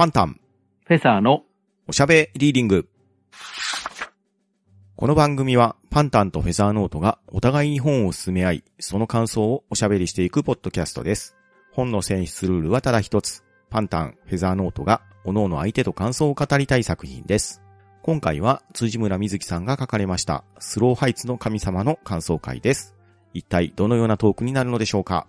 パンタン、フェザーのおしゃべリーディング。この番組はパンタンとフェザーノートがお互いに本を進め合い、その感想をおしゃべりしていくポッドキャストです。本の選出ルールはただ一つ。パンタン、フェザーノートが各々相手と感想を語りたい作品です。今回は辻村瑞希さんが書かれましたスローハイツの神様の感想会です。一体どのようなトークになるのでしょうか？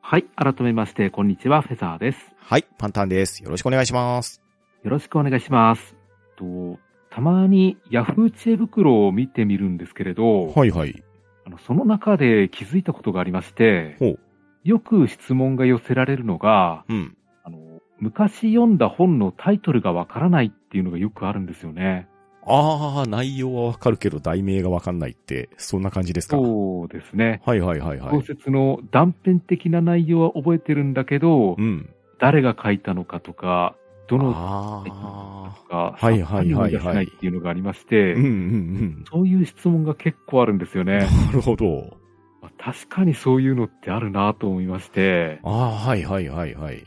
はい、改めまして、こんにちは、フェザーです。はい、パンタンです。よろしくお願いします。よろしくお願いします。とたまにヤフー知恵袋を見てみるんですけれど、はいはい。あのその中で気づいたことがありまして、ほう。よく質問が寄せられるのが、うん。あの昔読んだ本のタイトルがわからないっていうのがよくあるんですよね。あー、内容はわかるけど題名がわかんないって、そんな感じですか？そうですね。はいはいはいはい小。説の断片的な内容は覚えてるんだけど、うん。誰が書いたのかとか、どのあとか、はいはいはいはいさっていうのがありまして、ー。うんうんうん。そういう質問が結構あるんですよね。なるほど。まあ確かにそういうのってあるなと思いまして、ああ、はいはいはいはい。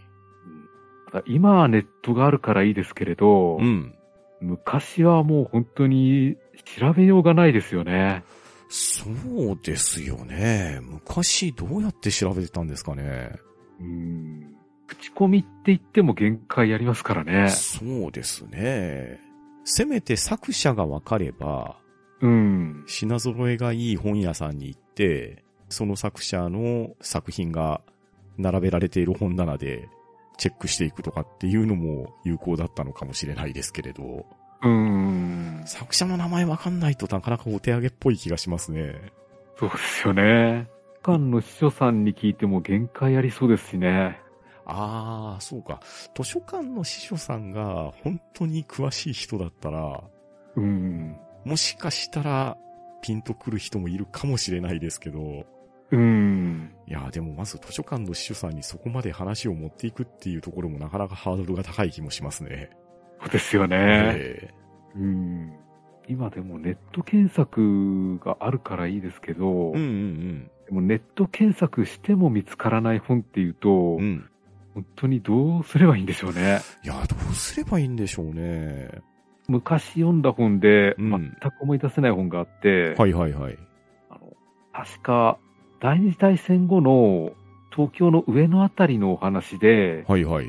今はネットがあるからいいですけれど、うん。昔はもう本当に調べようがないですよね。そうですよね。昔どうやって調べてたんですかね。うん口コミって言っても限界ありますからね。そうですね。せめて作者がわかれば、うん。品揃えがいい本屋さんに行って、その作者の作品が並べられている本棚でチェックしていくとかっていうのも有効だったのかもしれないですけれど、うん。作者の名前わかんないとなかなかお手上げっぽい気がしますね。そうですよね。館の司書さんに聞いても限界ありそうですしね。ああ、そうか。図書館の司書さんが本当に詳しい人だったら、うん。もしかしたらピンとくる人もいるかもしれないですけど、うん。いやーでもまず図書館の司書さんにそこまで話を持っていくっていうところもなかなかハードルが高い気もしますね。そうですよね。えうん。今でもネット検索があるからいいですけど、えうんうんでもネット検索しても見つからない本っていうと、うん。うん。本当にどうすればいいんでしょうね。いやーどうすればいいんでしょうね。昔読んだ本でうん全く思い出せない本があって、はいはいはい。あの確か第二次大戦後の東京の上野あたりのお話で、はいはい。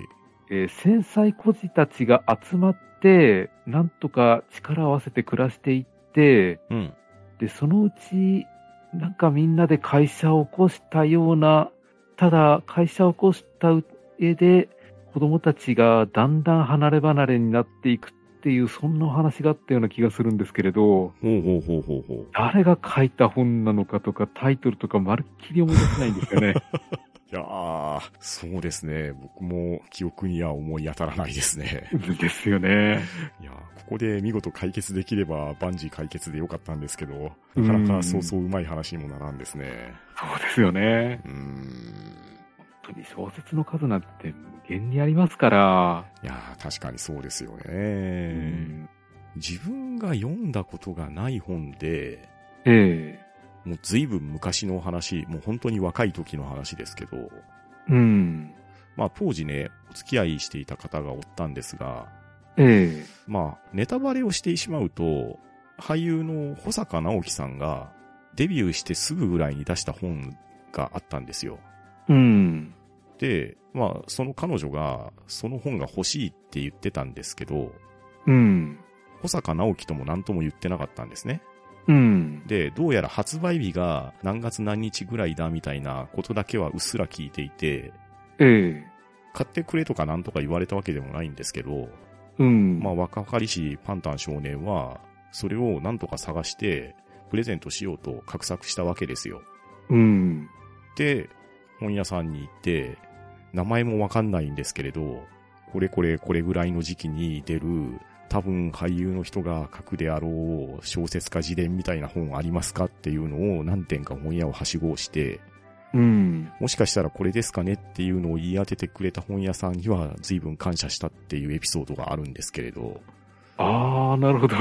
えー繊細孤児たちが集まって、なんとか力を合わせて暮らしていって、うん。で、そのうち、なんかみんなで会社を起こしたような、ただ会社を起こした上で、子供たちがだんだん離れ離れになっていくっていう、そんなお話があったような気がするんですけれど、ほうほうほうほうほう。誰が書いた本なのかとか、タイトルとかまるっきり思い出せないんですよね。いやー、そうですね。僕も記憶には思い当たらないですね。ですよね。いやー、ここで見事解決できれば万事解決でよかったんですけど、なかなかそうそううまい話にもならんですね。そうですよね。うーん。本当に小説の数なんて無限にありますから。いやー、確かにそうですよね。うん自分が読んだことがない本で、ええもう随分昔の話、もう本当に若い時の話ですけど、うん。まあ当時ね、お付き合いしていた方がおったんですが、ええまあネタバレをしてしまうと、俳優の保坂直樹さんがデビューしてすぐぐらいに出した本があったんですよ。うん。で、まあその彼女がその本が欲しいって言ってたんですけど、うん。保坂直樹とも何とも言ってなかったんですね。うん。で、どうやら発売日が何月何日ぐらいだみたいなことだけはうっすら聞いていて、ええ買ってくれとかなんとか言われたわけでもないんですけど、うん。まあ若かりしパンタン少年は、それをなんとか探して、プレゼントしようと画策したわけですよ。うん。で、本屋さんに行って、名前もわかんないんですけれど、これこれこれぐらいの時期に出る、多分俳優の人が書くであろう小説家自伝みたいな本ありますかっていうのを何点か本屋をはしごして、うん。もしかしたらこれですかねっていうのを言い当ててくれた本屋さんには随分感謝したっていうエピソードがあるんですけれど、ああ、なるほど。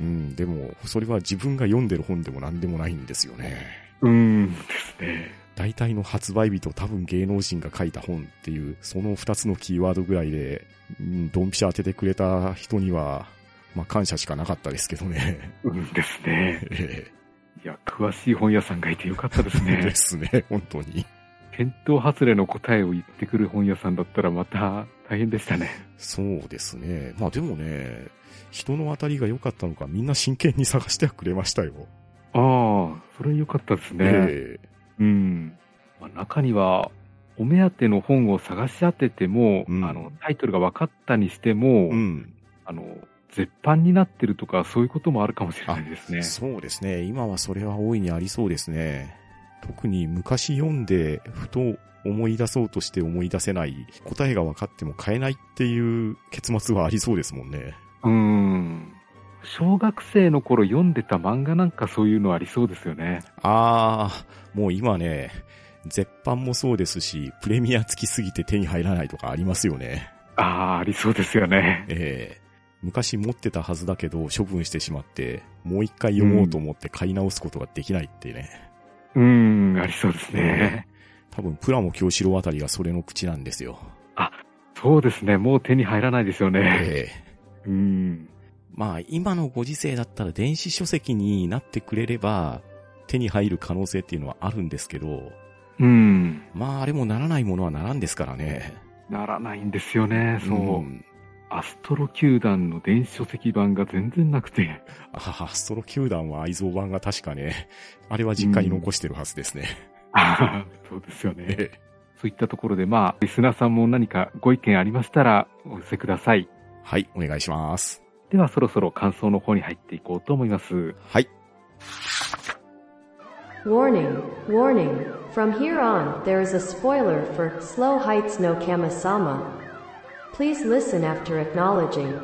うん、でも、それは自分が読んでる本でも何でもないんですよね。うん。ですね。大体の発売日と多分芸能人が書いた本っていう、その二つのキーワードぐらいで、うん、ドンピシャ当ててくれた人には、まあ感謝しかなかったですけどね。うんですね。えいや、詳しい本屋さんがいてよかったですえでね。すね、本当に。検討外れの答えを言ってくる本屋さんだったらまた大変でしたね。そうですね。まあでもね、人の当たりが良かったのかみんな真剣に探してはくれましたよ。ああ、それ良かったですね。えうん。まあ、中には、お目当ての本を探し当てても、うんあの、タイトルが分かったにしても、えうん。あの、絶版になってるとか、そういうこともあるかもしれないですね。そうですね。今はそれは大いにありそうですね。特に昔読んで、ふと思い出そうとして思い出せない、答えが分かっても変えないっていう結末はありそうですもんね。うん。小学生の頃読んでた漫画なんかそういうのありそうですよね。あー、もう今ね、絶版もそうですし、プレミア付きすぎて手に入らないとかありますよね。ああ、ありそうですよね。ええ昔持ってたはずだけど処分してしまって、もう一回読もうと思って買い直すことができないってね。うん、ありそうですね。多分プラモ京志郎あたりがそれの口なんですよ。そうですね。もう手に入らないですよね。ええうん。まあ今のご時世だったら電子書籍になってくれれば手に入る可能性っていうのはあるんですけど、うん。まああれもならないものはならんですからね。ならないんですよね。そう。んアストロ球団の電子書籍版が全然なくて。ああ、ストロ球団は愛蔵版が確かね、あれは実家に残してるはずですね。そうですよね。ええそういったところで、まあ、リスナーさんも何かご意見ありましたらお寄せください。はい、お願いします。では、そろそろ感想の方に入っていこうと思います。はい。Warning, warning. From here on, there is a spoiler for Slow Heights no Kama-sama. Please listen after acknowledging.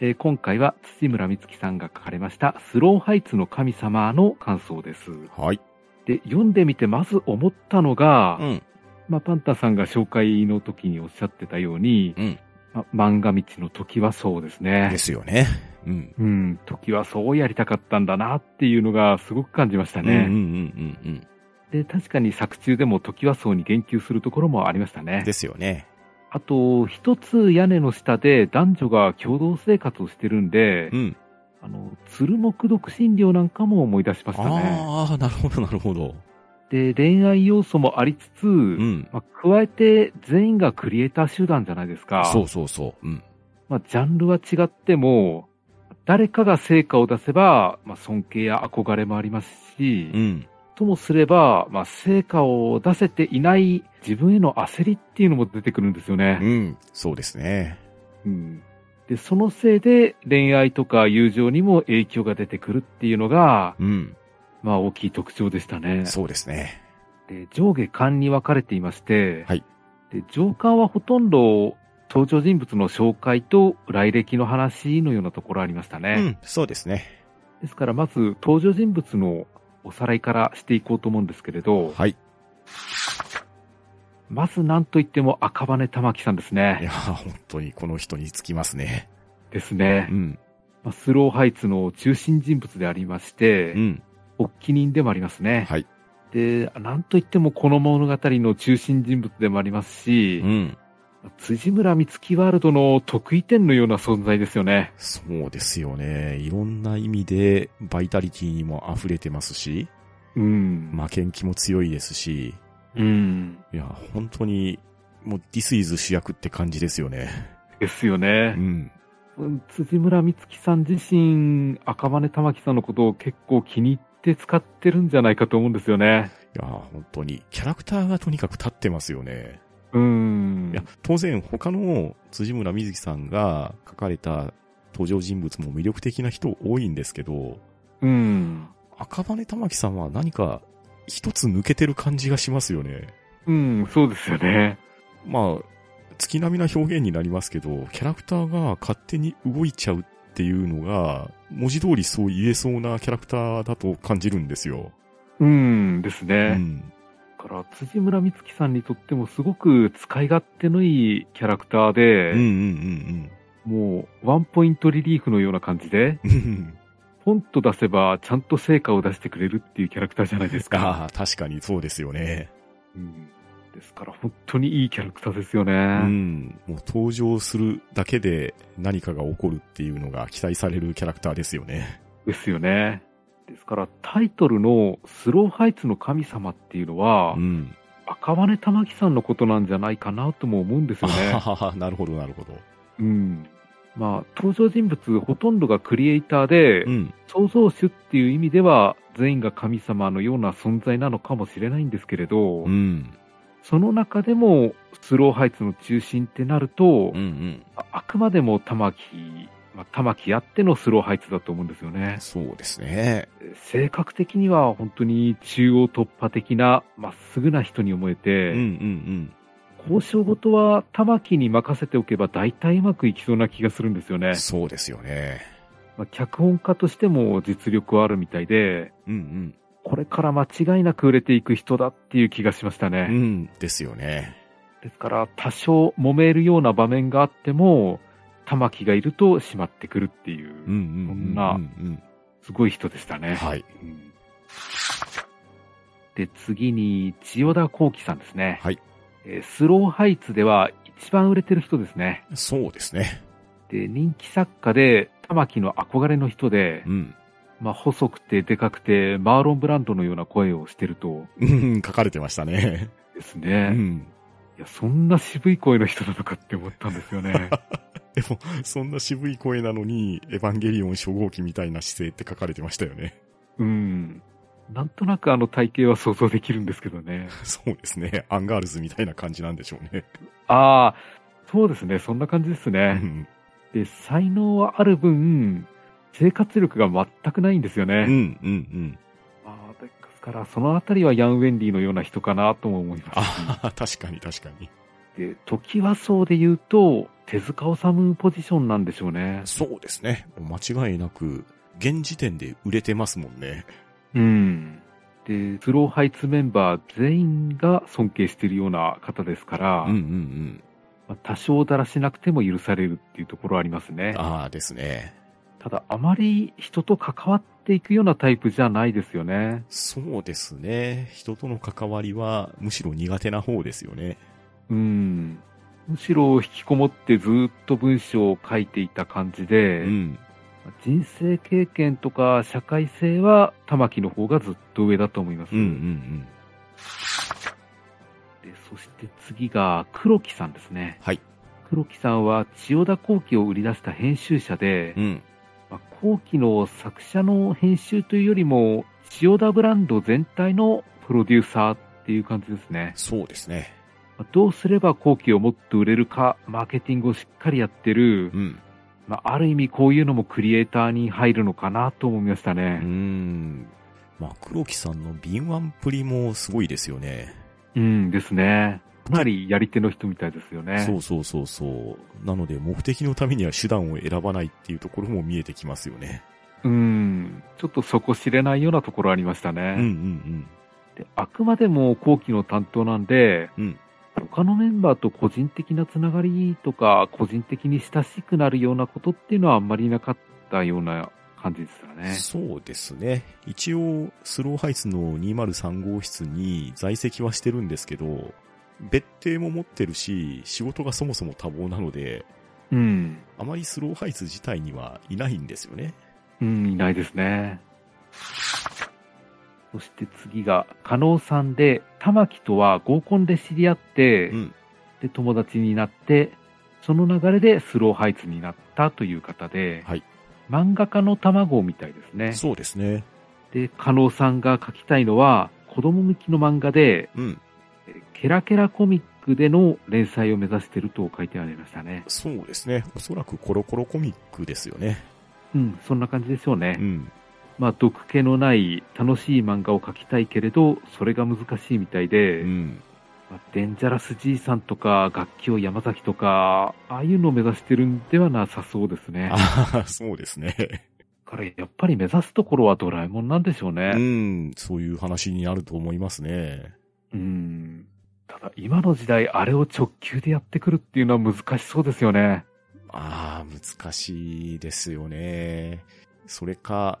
えー今回は土村美月さんが書かれましたスローハイツの神様の感想です。はい。で、読んでみてまず思ったのが、うん。まあ、パンタさんが紹介の時におっしゃってたように、うん。まあ漫画道の時はそうですねで。すよね。うん。うん、時はそうやりたかったんだなっていうのがすごく感じましたね。うんうんうんうんで、確かに作中でも時はそうに言及するところもありましたうん。ね。ですよね。あと、一つ屋根の下で男女が共同生活をしてるんで、うん。あの、鶴木独身寮なんかも思い出しましたね。ああ、なるほどなるほど。で、恋愛要素もありつつ、うん。まあ、加えて全員がクリエイター集団じゃないですか。そうそうそう。うん。まあ、ジャンルは違っても、誰かが成果を出せば、まあ、尊敬や憧れもありますし、うん。ともすれば、まあ、成果を出せていない自分への焦りっていうのも出てくるんですようね。ん。そうですね。うん。で、そのせいで恋愛とか友情にも影響が出てくるっていうのが、うん。まあ大きい特徴でしたね。そうですね。で、上下巻に分かれていまして、はい。で、上巻はほとんど登場人物の紹介と来歴の話のようなところありましたね。うん。そうですね。ですからまず登場人物のおさらいからしていこうと思うんですけれど、はい。まず何と言っても赤羽玉木さんですいや本当にこの人につきますね。ですねう。ん。まあスローハイツの中心人物でありまして、うん。発起人でもありますね。はい。で、なんといってもこの物語の中心人物でもありますしう、ん。辻村美月ワールドの得意点のような存在ですよね。そうですよね。いろんな意味でバイタリティにも溢れてますし、うん。負けん気も強いですし、うん。いや、本当に、もう、This is 主役って感じですよね。ですようね。ん。うん辻村美月さん自身、赤羽玉木さんのことを結構気に入って使ってるんじゃないかと思うんですよね。いや、本当に、キャラクターがとにかく立ってますよね。うんいや、当然、他の辻村瑞希さんが書かれた登場人物も魅力的な人多いんですけど、うん。赤羽玉木さんは何か一つ抜けてる感じがしますよね。うん、そうですよね。まあ、月並みな表現になりますけど、キャラクターが勝手に動いちゃうっていうのが、文字通りそう言えそうなキャラクターだと感じるんですよ。うん、ですうね。ん。だから、辻村美月さんにとってもすごく使い勝手のいいキャラクターで、うんうんうんもう、ワンポイントリリーフのような感じで、うん。ポンと出せばちゃんと成果を出してくれるっていうキャラクターじゃないですか。ああ、確かにそうですよね。うん、ですから本当にいいキャラクターですよね。うん。もう登場するだけで何かが起こるっていうのが期待されるキャラクターですよね。ですよね。ですからタイトルのスローハイツの神様っていうのは、うん。赤羽玉木さんのことなんじゃないかなとも思うんですよあね。なるほど、なるほど。うん。まあ、登場人物ほとんどがクリエイターで、うん。創造主っていう意味では全員が神様のような存在なのかもしれないんですけれど、うん。その中でもスローハイツの中心ってなると、うんうん。ああくまでも玉木、まあ、玉木あってのスローハイツだと思うんですよね。そうですね。性格的には本当に中央突破的なまっすぐな人に思えうんて、うん交渉事は玉木に任せておけば大体うまくいきそうな気がするんですよねうん。。そうですよね。まあ、脚本家としても実力はあるみたいで、うんこれから間違いなく売れていく人だっていう気がしましたうん。うね。ん。ですよね。ですから、多少揉めるような場面があっても、玉木がいると閉まってくるっていう。そんなうんすごい人でしたね。はい。うんで、次に、千代田幸喜さんですね。はい。えースローハイツでは一番売れてる人ですね。そうですね。で、人気作家で、玉木の憧れの人で、うん。まあ、細くてでかくて、マーロン・ブランドのような声をしてるとうん、書かれてましたね。うですね。ん。いや、そんな渋い声の人なのかって思ったんですよね。でも、そんな渋い声なのに、エヴァンゲリオン初号機みたいな姿勢って書かれてましたよね。うん。なんとなくあの体型は想像できるんですけどね。そうですね。アンガールズみたいな感じなんでしょうね。ああ、そうですね。そんな感じですうね。ん。で、才能はある分、生活力が全くないんですようん、うね。ん、うん。ああですから、そのあたりはヤン・ウェンリーのような人かなとも思いますし。ああ、確かに確かに。で、トキワ荘で言うと、手塚治虫ポジションなんでしょうね。そうですね。間違いなく、現時点で売れてますもんね。うん。で、スローハイツメンバー全員が尊敬しているような方ですから、うん、うん、うん。まあ多少だらしなくても許されるっていうところはありますね。ああですね。ただ、あまり人と関わっていくようなタイプじゃないですよね。そうですね。人との関わりは、むしろ苦手な方ですよね。うん。むしろ引きこもってずっと文章を書いていた感じで、うん。人生経験とか社会性は玉木の方がずっと上だと思います。うん、うん、でそして次が黒木さんですね。はい。黒木さんは千代田幸喜を売り出した編集者で、うん。うん。まあ、後期の作者の編集というよりも、千代田ブランド全体のプロデューサーっていう感じですね。そうですね。まあどうすれば後期をもっと売れるか、マーケティングをしっかりやってる、うん。まあ、ある意味こういうのもクリエイターに入るのかなと思いましたね。ん。まあ、黒木さんの敏腕プリもすごいですよね。うんですね。かなりやり手の人みたいですよね。そうそうそうそう。なので、目的のためには手段を選ばないっていうところも見えてきますよね。うん。ちょっと底知れないようなところありましたね。うんうんであくまでも後期の担当なんで、うん他のメンバーと個人的なつながりとか、個人的に親しくなるようなことっていうのはあんまりなかったような感じですようん。ね。そうですね。一応、スローハイツの203号室に在籍はしてるんですけど、別邸も持ってるし、仕事がそもそも多忙なので、うん。あまりスローハイツ自体にはいないんですよね。うん、いないですね。そして次が、加納さんで、玉木とは合コンで知り合って、うん。で、友達になって、その流れでスローハイツになったという方で、はい。漫画家の卵みたいですね。そうですね。で、加納さんが書きたいのは、子供向きの漫画で、うん。えケラケラコミックでの連載を目指していると書いてありましたね。そうですね。おそらくコロコロコミックですよね。うん、そんな感じでしょうね。うん。まあ、毒気のない楽しい漫画を描きたいけれど、それが難しいみたいで、うん。まあデンジャラスじいさんとか、楽器を山崎とか、ああいうのを目指してるんではなさそうですね。ああ、そうですね。だからやっぱり目指すところはドラえもんなんでしょううね。ん。そういう話になると思いますね。うん。ただ、今の時代、あれを直球でやってくるっていうのは難しそうですよね。ああ、難しいですよね。それか、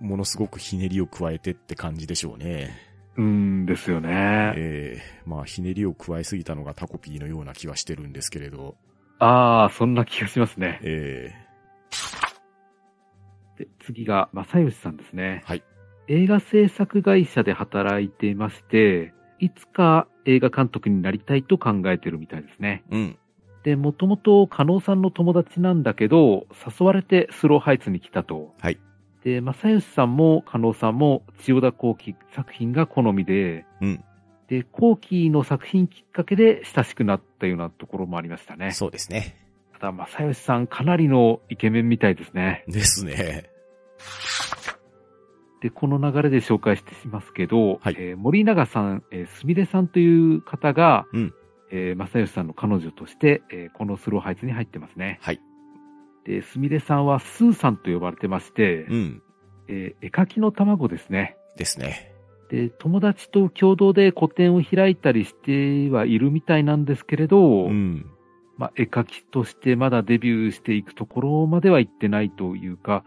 ものすごくひねりを加えてって感じでしょうね。うんですよね。ええまあ、ひねりを加えすぎたのがタコピーのような気はしてるんですけれど、ああ、そんな気がしますね。えで次が、正義さんですね。はい。映画制作会社で働いていまして、いつか映画監督になりたいと考えてるみたいですね。えうん。で、もともと、加納さんの友達なんだけど、誘われてスローハイツに来たと。はい。で、正義さんも加納さんも千代田幸喜作品が好みで、うん。で、幸喜の作品きっかけで親しくなったようなところもありましたね。そうですね。ただ、正義さんかなりのイケメンみたいですね。ですね。で、この流れで紹介してしますけど、はいえー森永さん、えーすみれさんという方が、うんえー正義さんの彼女として、えーこのスローハイツに入ってますね。はい。で、すみれさんはスーさんと呼ばれてまして、うん。えー絵描きの卵ですね。ですね。で、友達と共同で個展を開いたりしてはいるみたいなんですけれど、うん。まあ、絵描きとしてまだデビューしていくところまでは行ってないというか、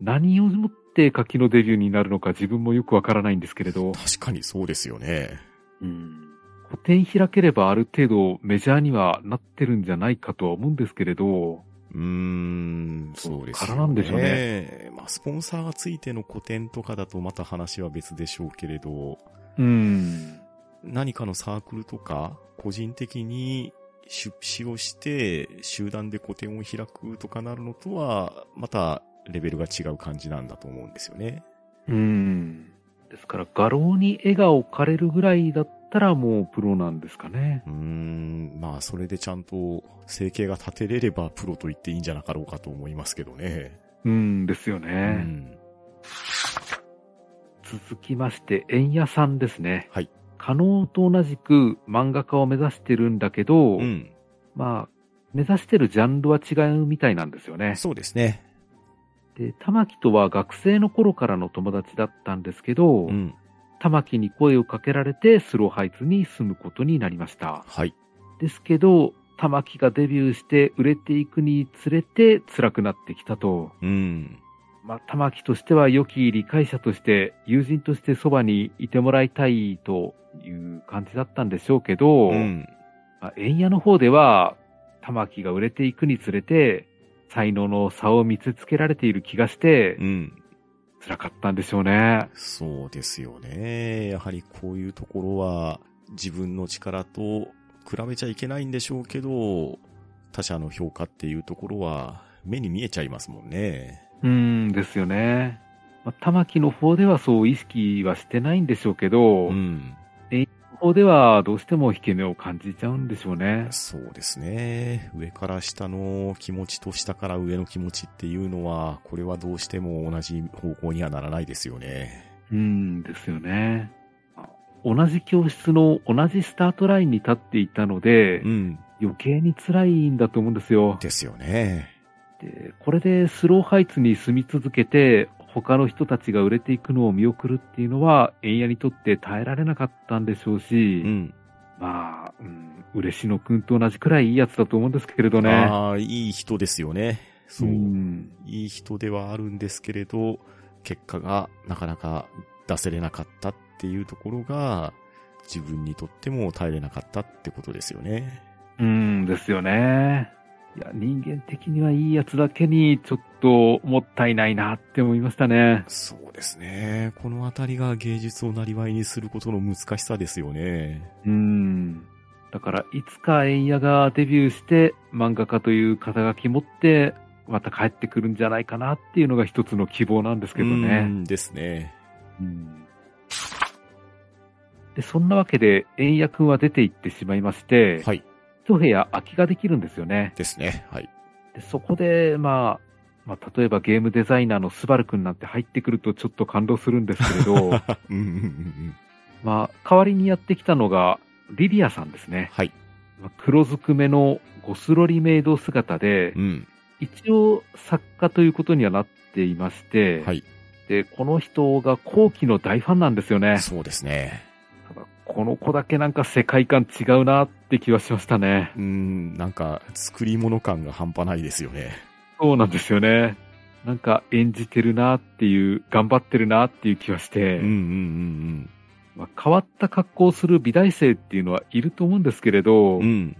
何をもって絵描きのデビューになるのか自分もよくわからないんですけれど、確かにそうですよね。うん個展開ければある程度メジャーにはなってるんじゃないかとは思うんですけれど、うーん、そうですよね。からなんでしょうね。まあ、スポンサーがついての個展とかだとまた話は別でしょうけれど、うん、何かのサークルとか、個人的に出資をして、集団で個展を開くとかなるのとは、またレベルが違う感じなんだと思うんですよね。うん。ですから画廊に絵が置かれるぐらいだったらもうプロなんですかね。うーん、まあ、それでちゃんと生計が立てれればプロと言っていいんじゃなかろうかと思いますけどね。うんですようね。ん。続きまして、円屋さんですね。はい。可能と同じく漫画家を目指してるんだけど、うん。まあ、目指してるジャンルは違うみたいなんですよね。そうですね。で、玉木とは学生の頃からの友達だったんですけど、うん。玉木に声をかけられてスローハイツに住むことになりました。はい。ですけど、玉木がデビューして売れていくにつれて辛くなってきたと。うん。まあ、玉木としては良き理解者として、友人としてそばにいてもらいたいという感じだったんでしょうけど、うん。まあ、円屋の方では、玉木が売れていくにつれて、才能の差を見せつけられている気がしてう、ん。辛かったんでしょうね。そうですよね。やはりこういうところは自分の力と比べちゃいけないんでしょうけど、他者の評価っていうところは目に見えちゃいますもんね。うーんですよね。まあ、玉木の方ではそう意識はしてないんでしょうけど、うん。方ではどうしても引け目を感じちゃうんでしょうね。そうですね。上から下の気持ちと下から上の気持ちっていうのは、これはどうしても同じ方向にはならないですよね。うーんですよね。あ同じ教室の同じスタートラインに立っていたので、うん。余計に辛いんだと思うんですよ。ですよね。で、これでスローハイツに住み続けて、他の人たちが売れていくのを見送るっていうのは、円屋にとって耐えられなかったんでしょうし、うん。まあ、うん、嬉野くんと同じくらいいいやつだと思うんですけれどね。ああ、いい人ですよね。そう。んいい人ではあるんですけれど、結果がなかなか出せれなかったっていうところが、自分にとっても耐えれなかったってことですよね。うんですよね。いや、人間的にはいいやつだけに、ちょっともったいないなって思いましたね。そうですね。このあたりが芸術をなりわいにすることの難しさですよね。うん。だから、いつか円屋がデビューして、漫画家という肩書き持って、また帰ってくるんじゃないかなっていうのが一つの希望なんですけどうね。んですね。うんで、そんなわけで、円屋くんは出て行ってしまいまして、はい。一部屋空きができるんですよね。ですね。はい。でそこで、まあ、まあ、例えばゲームデザイナーのスバルくんなんて入ってくるとちょっと感動するんですけれど、うんうんうんうん。まあ、代わりにやってきたのが、リリアさんですね。はい。まあ黒ずくめのゴスロリメイド姿でう、ん。一応作家ということにはなっていまして、はい。で、この人が後期の大ファンなんですよね。そうですね。この子だけなんか世界観違うなって気はしましたね。うん、なんか、作り物感が半端ないですよね。そうなんですよね。なんか演じてるなっていう、頑張ってるなっていう気はして、うんうんうんまあ、変わった格好をする美大生っていうのはいると思うんですけれど、うん。うん。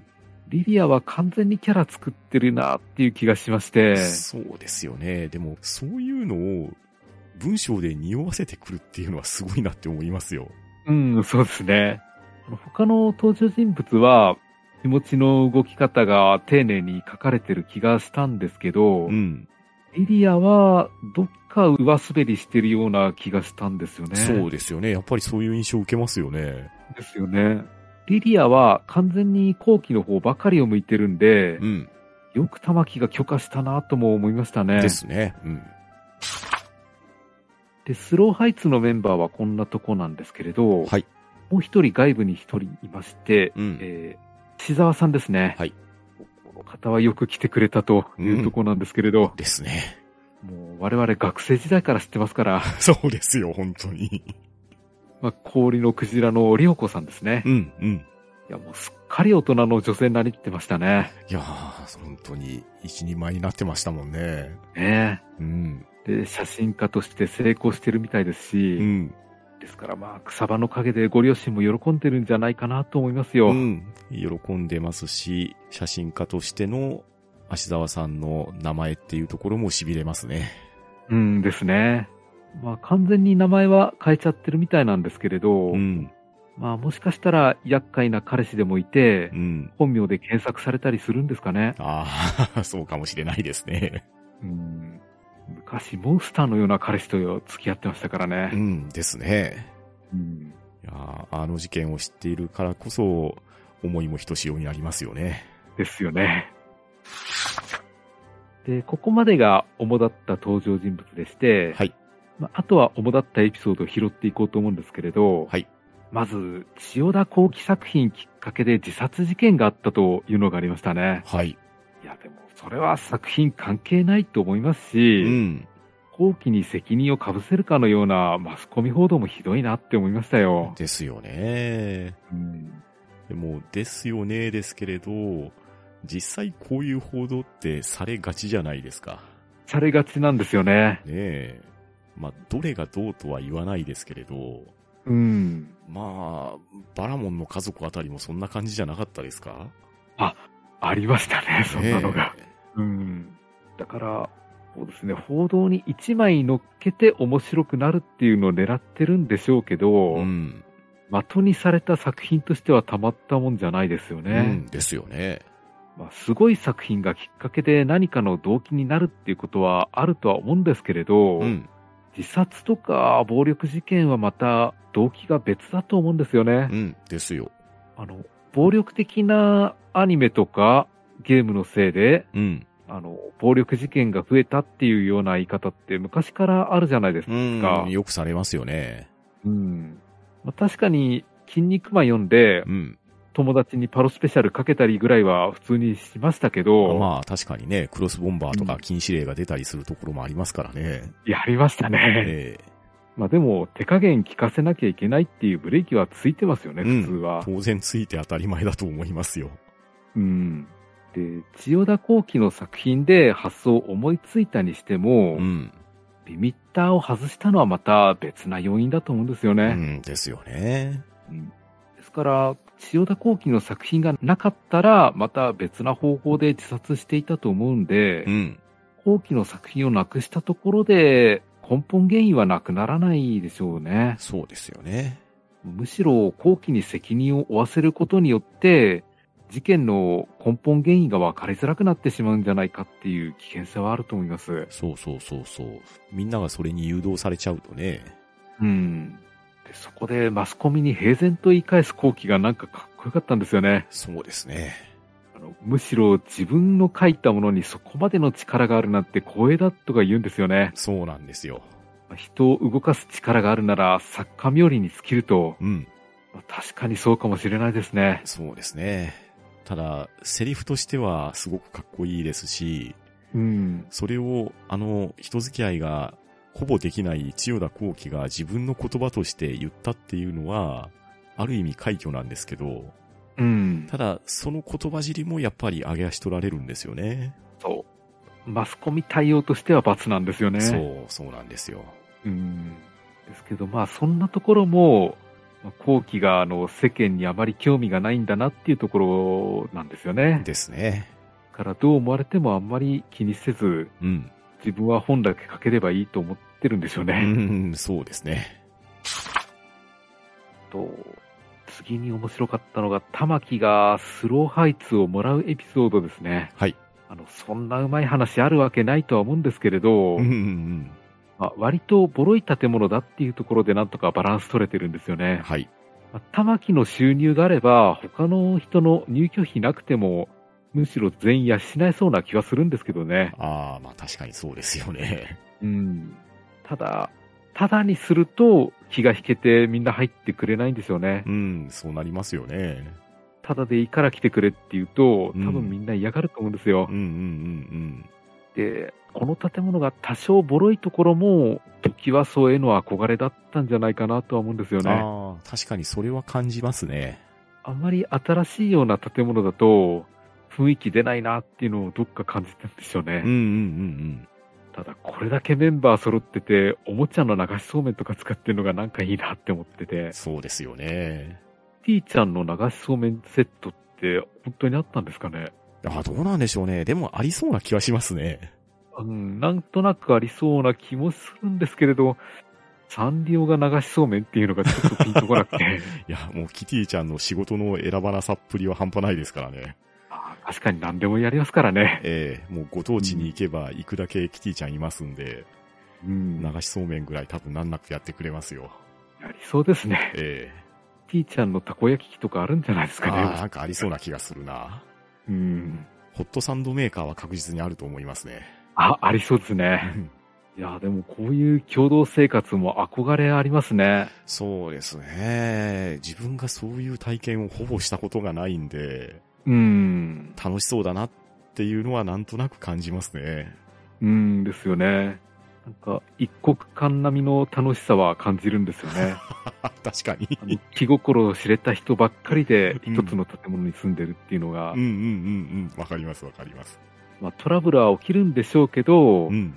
リリアは完全にキャラ作ってるなっていう気がしまして、そうですよね。でも、そういうのを文章で匂わせてくるっていうのはすごいなって思いますよ。うん、そうですね。他の登場人物は、気持ちの動き方が丁寧に書かれてる気がしたんですけど、うん。リリアはどっか上滑りしてるような気がしたんですよね。そうですよね。やっぱりそういう印象を受けますよね。ですよね。リリアは完全に後期の方ばかりを向いてるんで、うん。よく玉木が許可したなとも思いましたね。ですね。うん。で、スローハイツのメンバーはこんなとこなんですけれど、はい。もう一人外部に一人いまして、うん。えー、志沢さんですね。はい。この方はよく来てくれたというとこなんですけれど、ですね。もう我々学生時代から知ってますから、そうですよ、本当に。まあ、氷のクジラのリオコさんですね。うん、うん。いや、もうすっかり大人の女性になりってましたね。いやー、本当に一人前になってましたもんね。ねうん。えで、写真家として成功してるみたいですし、うん。ですからまあ、草場の陰でご両親も喜んでるんじゃないかなと思いますよ。うん。喜んでますし、写真家としての足沢さんの名前っていうところも痺れますね。うんですね。まあ、完全に名前は変えちゃってるみたいなんですけれど、うん。まあ、もしかしたら厄介な彼氏でもいてう、ん。本名で検索されたりするんですかね。ああ、そうかもしれないですね。うん昔、モンスターのような彼氏と付き合ってましたからうね。んですね。うんいやーあの事件を知っているからこそ、思いもひとしおになりますよね。ですよね。で、ここまでが主だった登場人物でして、はい。まあ、あとは主だったエピソードを拾っていこうと思うんですけれど、はい。まず、千代田後期作品きっかけで自殺事件があったというのがありましたね。はい。いや、でも、それは作品関係ないと思いますうし、ん。後期に責任をかぶせるかのようなマスコミ報道もひどいなって思いましたよ。ですよね。うんでも、ですよね、ですけれど、実際こういう報道ってされがちじゃないですか。されがちなんですよね。ねえ。まあ、どれがどうとは言わないですけれど、うん。まあ、バラモンの家族あたりもそんな感じじゃなかったですか？ありましたね、そんなのが。ねうん。だから、そうですね、報道に一枚乗っけて面白くなるっていうのを狙ってるんでしょうけえど、うん。的にされた作品としてはたまったもんじゃないですようね。ん、ですよね。まあ、すごい作品がきっかけで何かの動機になるっていうことはあるとは思うんですけれど、うん。自殺とか暴力事件はまた動機が別だと思うんですよね。うん、ですよ。あの、暴力的なアニメとかゲームのせいで、うん。あの、暴力事件が増えたっていうような言い方って昔からあるじゃないですうんか。、よくされますよね。うん。まあ、確かに、筋肉マン読んでう、ん。友達にパロスペシャルかけたりぐらいは普通にしましたけど、まあ、確かにね、クロスボンバーとうんか禁止令が出たりするところもありますからね。やりましたね。ええまあでも、手加減聞かせなきゃいけないっていうブレーキはついてますよね、うん普通は。当然ついて当たり前だと思いますよ。うん。で、千代田後期の作品で発想を思いついたにしても、うん。リミッターを外したのはまた別な要因だと思うんですようね。ん、ですよね。うんですから、千代田後期の作品がなかったら、また別な方法で自殺していたと思うんで、うん。後期の作品をなくしたところで、根本原因はなくならないでしょうね。そうですよね。むしろ後期に責任を負わせることによって、事件の根本原因が分かりづらくなってしまうんじゃないかっていう危険性はあると思います。そうそうそうそう。みんながそれに誘導されちゃうとね。うん。でそこでマスコミに平然と言い返す後期がなんかかっこよかったんですよね。そうですね。あのむしろ自分の書いたものにそこまでの力があるなんて光栄だとか言うんですよね。そうなんですよ。人を動かす力があるなら作家冥利に尽きると、うん。まあ確かにそうかもしれないですね。そうですね。ただ、セリフとしてはすごくかっこいいですし、うん。それを、あの、人付き合いがほぼできない千代田幸喜が自分の言葉として言ったっていうのは、ある意味快挙なんですけど、うん。ただ、その言葉尻もやっぱり上げ足取られるんですよね。そう。マスコミ対応としては罰なんですよね。そう、そうなんですよ。うん。ですけど、まあ、そんなところも、まあ後期が、あの、世間にあまり興味がないんだなっていうところなんですよね。ですね。だから、どう思われてもあんまり気にせず、うん。自分は本だけ書ければいいと思ってるんでしょううね。ん、そうですね。と、次に面白かったのが、玉木がスローハイツをもらうエピソードですね。はい。あの、そんなうまい話あるわけないとは思うんですけれど、うん、うん、まあ、割とボロい建物だっていうところでなんとかバランス取れてるんですよね。はい。まあ玉木の収入があれば、他の人の入居費なくても、むしろ全員養えそうな気はするんですけどね。ああ、まあ確かにそうですよね。うん。ただ、ただにすると気が引けてみんな入ってくれないんですよね。うん、そうなりますよね。ただでいいから来てくれって言うと、うん多分みんな嫌がると思うんですようん、う。ん、うん、で、この建物が多少ボロいところも、時はそうへの憧れだったんじゃないかなとは思うんですようん。ね。ああ、確かにそれは感じますね。あんまり新しいような建物だと、雰囲気出ないなっていうのをどっか感じてるんですよね。うん、うん、うん、ただ、これだけメンバー揃ってて、おもちゃの流しそうめんとか使ってるのがなんかいいなって思ってうん。て、そうですよね。T ちゃんの流しそうめんセットって本当にあったんですかね？ああ、どうなんでしょうね。でもありそうな気はしますね。うん、なんとなくありそうな気もするんですけれど、サンリオが流しそうめんっていうのがちょっとピンとこなくて、いや、もうキティちゃんの仕事の選ばなさっぷりは半端ないですからね。あ確かに何でもやりますからね。ええもうご当地に行けば行くだけキティちゃんいますんで、うん、や流しそうめんぐらい多分難なくやってくれますよ。りそうですね。え T ちゃんのたこ焼き器とかあるんじゃないですかえあ。なんかありそうな気がするな。うん。ホットサンドメーカーは確実にあると思いますね。あ、ありそうですね。いや、でもこういう共同生活も憧れありますね。そうですね。自分がそういう体験をほぼしたことがないんで、うん。楽しそうだなっていうのはなんとなく感じますね。うんですよね。なんか、一国間並みの楽しさは感じるんですよね。確かに。気心を知れた人ばっかりでうん一つの建物に住んでるっていうのが、うんうんうんうん。わかりますわかります。まあ、トラブルは起きるんでしょうけど、うん。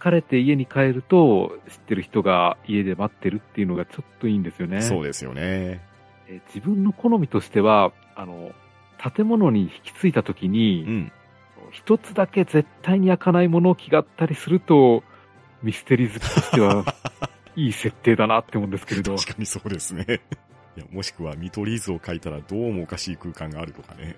疲れて家に帰ると知ってる人が家で待ってるっていうのがちょっといいんですよね。そうですよね。え自分の好みとしては、あの、建物に引き継いだ時うに、ん。一つだけ絶対に開かない物置があったりすると、ミステリー好きとしては、いい設定だなって思うんですけれど。確かにそうですね。いやもしくは見取り図を書いたらどうもおかしい空間があるとかね。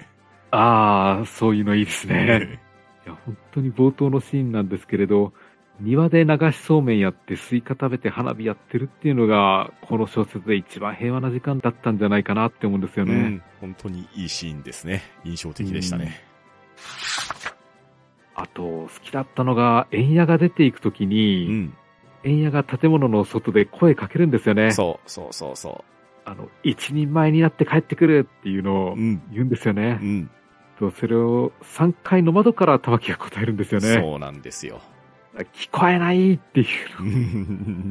ああ、そういうのいいですね。いや、本当に冒頭のシーンなんですけれど、庭で流しそうめんやってスイカ食べて花火やってるっていうのが、この小説で一番平和な時間だったんじゃないかなって思うんですよね。うん。本当にいいシーンですね。印象的でしたね。あと、好きだったのが、円屋が出ていくときうに、ん。円屋が建物の外で声かけるんですよね。そう、そうそうそあの、一人前になって帰ってくるっていうのをう。うん。言うんですよねう。ん。とそれを3階の窓から玉木が答えるんですよね。そうなんですよ。聞こえないっていう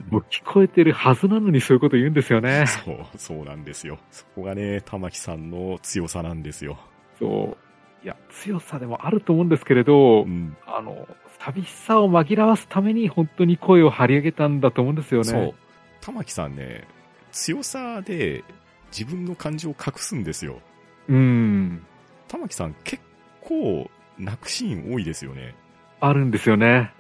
もう聞こえてるはずなのにそういうこと言うんですよね。そう、そうなんですよ。そこがね、玉木さんの強さなんですよ。そう。いや、強さでもあると思うんですけれど、うん。あの、寂しさを紛らわすために本当に声を張り上げたんだと思うんですよね。そう。玉木さんね、強さで自分の感情を隠すんですよ。うん。玉木さん結構泣くシーン多いですよね。あるんですよね。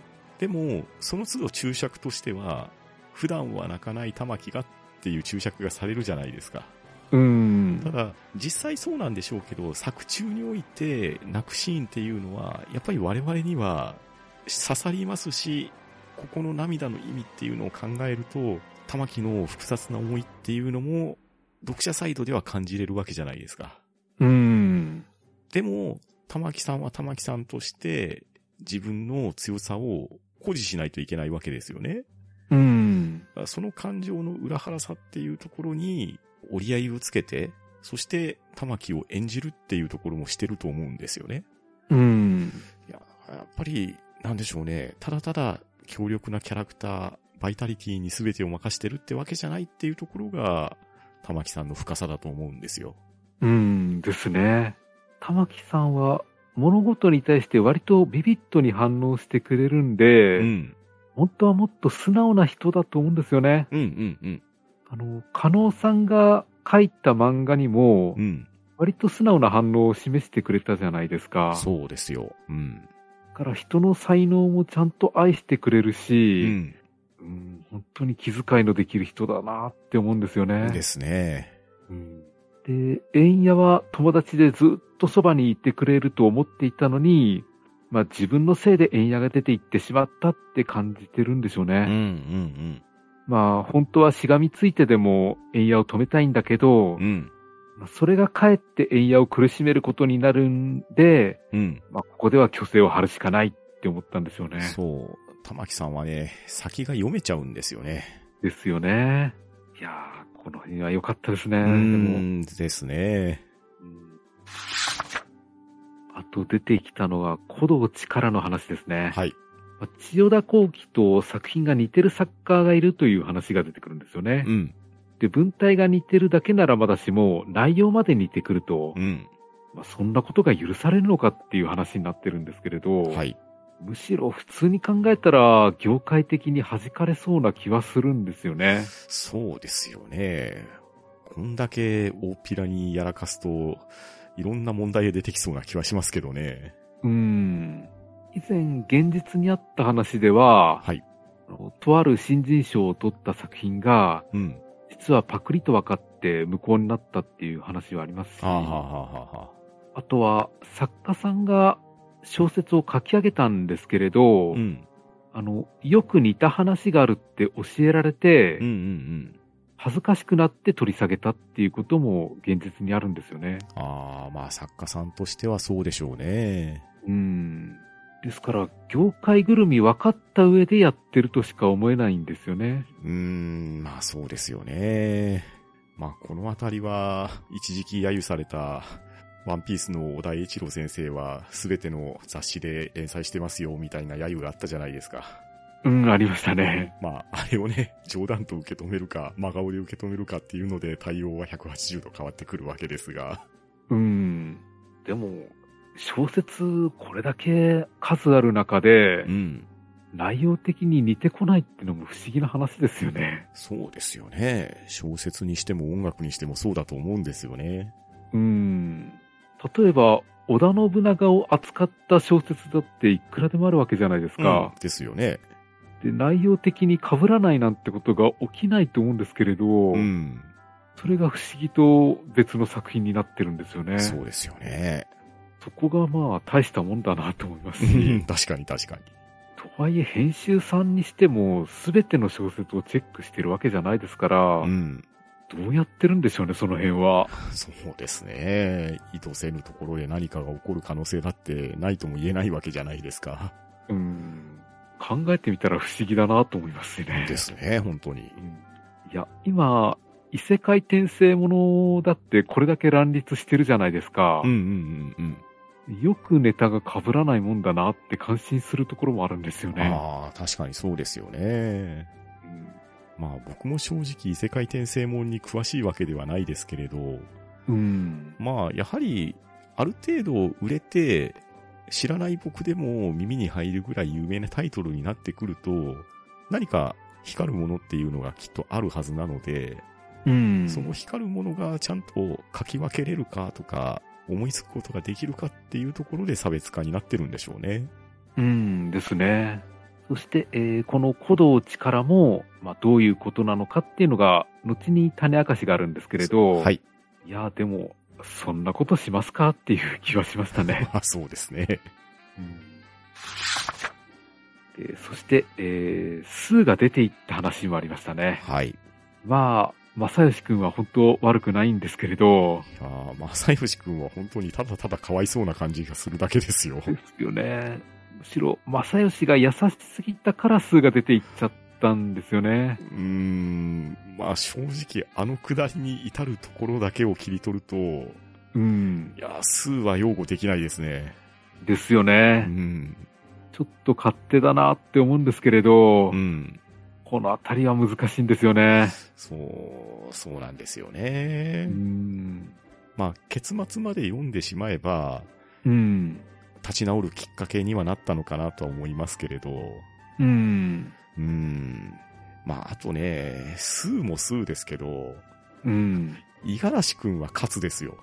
でも、その都度注釈としては、普段は泣かない玉木がっていう注釈がされるじゃないですか。うん。ただ、実際そうなんでしょうけど、作中において泣くシーンっていうのは、やっぱり我々には刺さりますし、ここの涙の意味っていうのを考えると、玉木の複雑な思いっていうのも、読者サイドでは感じれるわけじゃないですか。うん。でも、玉木さんは玉木さんとして、自分の強さを誇示しないといけないわけですよね。うん。その感情の裏腹さっていうところに折り合いをつけて、そして玉木を演じるっていうところもしてると思うんですよね。うん。いや、やっぱり、なんでしょうね。ただただ強力なキャラクター、バイタリティに全てを任してるってわけじゃないっていうところが、玉木さんの深さだと思うんですよ。うんですね。玉木さんは、物事に対して割とビビッドに反応してくれるんで、うん。本当はもっと素直な人だと思うんですよね。うんうんうん。あの、加納さんが書いた漫画にもう、ん。割と素直な反応を示してくれたじゃないですか。そうですよ。うん。だから人の才能もちゃんと愛してくれるうし、ん。うん本当に気遣いのできる人だなって思うんですよね。ですね。うんで、縁屋は友達でずっとそばにいてくれると思っていたのに、まあ自分のせいで縁屋が出て行ってしまったって感じてるんでしょううんうね。んまあ本当はしがみついてでも縁屋を止めたいんだけど、うん。うん。まあそれがかえって縁屋を苦しめることになるんで、うん。まあここでは虚勢を張るしかないって思ったんですよね。そう。玉木さんはね、先が読めちゃうんですよね。ですよね。いやー、この辺は良かったですね。うん。ですね。うんあと出てきたのが古道力の話ですね。はい。まあ千代田幸喜と作品が似てる作家がいるという話が出てくるんですよねう。ん。で、文体が似てるだけならまだしも、内容まで似てくるとう、ん。まあ、そんなことが許されるのかっていう話になってるんですけれど、はい。むしろ普通に考えたら、業界的に弾かれそうな気はするんですよね。そうですよね。こんだけ大っぴらにやらかすと、いろんな問題が出てきそうな気はしますけどね。うーん。以前、現実にあった話では、はい。とある新人賞を取った作品が、うん。実はパクリと分かって無効になったっていう話はありますし、はあ、はあははあとは作家さんが小説を書き上げたんですけれど、あ、うん。あの、よく似た話があるって教えられて、うんうんうん。恥ずかしくなって取り下げたっていうことも現実にあるんですよね。ああ、まあ作家さんとしてはそうでしょうね。うん。ですから、業界ぐるみ分かった上でやってるとしか思えないんですよね。うーん、まあそうですよね。まあこのあたりは、一時期揶揄された、ワンピースの小田栄一郎先生は、すべての雑誌で連載してますよ、みたいな揶揄があったじゃないですか。うん、ありましたね。まあ、あれをね、冗談と受け止めるか、真顔で受け止めるかっていうので、対応は180度変わってくるわけですが。うん。でも、小説、これだけ数ある中でう、ん。内容的に似てこないってのも不思議な話ですよね。そうですよね。小説にしても音楽にしてもそうだと思うんですよね。うん。例えば、織田信長を扱った小説だっていくらでもあるわけじゃないですかうん。ですよね。で、内容的に被らないなんてことが起きないと思うんですけれど、うん。それが不思議と別の作品になってるんですよね。そうですよね。そこがまあ大したもんだなと思いますうんし、確かに確かに。とはいえ編集さんにしても全ての小説をチェックしてるわけじゃないですから、うん。どうやってるんでしょうね、その辺は。そうですね。意図せぬところで何かが起こる可能性だってないとも言えないわけじゃないですか。うん。考えてみたら不思議だなと思いますね。ですね、本当に。うんいや、今、異世界転生ものだってこれだけ乱立してるじゃないですか。うんうんうんうん。よくネタが被らないもんだなって感心するところもあるんですよね。ああ、確かにそうですよね。うんまあ僕も正直異世界転生門に詳しいわけではないですけれど、うん。まあやはりある程度売れて知らない僕でも耳に入るぐらい有名なタイトルになってくると何か光るものっていうのがきっとあるはずなので、うん。その光るものがちゃんと書き分けれるかとか思いつくことができるかっていうところで差別化になってるんでしょうね。うんですね。そして、えーこの古道力も、まあ、どういうことなのかっていうのが、後に種明かしがあるんですけれど、はい。いや、でも、そんなことしますかっていう 気はしましたね。ま あそうですね。でそして、えー、スーが出ていった話もありましたね。はい。まあ、正義くんは本当悪くないんですけれど、いやー、まあ、西藤くんは本当にただただかわいそうな感じがするだけですよ。ですよね。むしろ、正義が優しすぎたからスーが出ていっちゃったんですよね。うーん、まあ正直あのくだりに至るところだけを切り取ると、いうん。やー、数は擁護できないですね。ですようね。ん。ちょっと勝手だなって思うんですけれど、うん。このあたりは難しいんですよね。そう、そうなんですようね。ん。まあ、結末まで読んでしまえば、うん。立ち直るきっかけにはなったのかなとは思いますけれど、うん。うん。まあ、あとね、スーもスーですけど、うん。五十嵐くんは勝つですよ。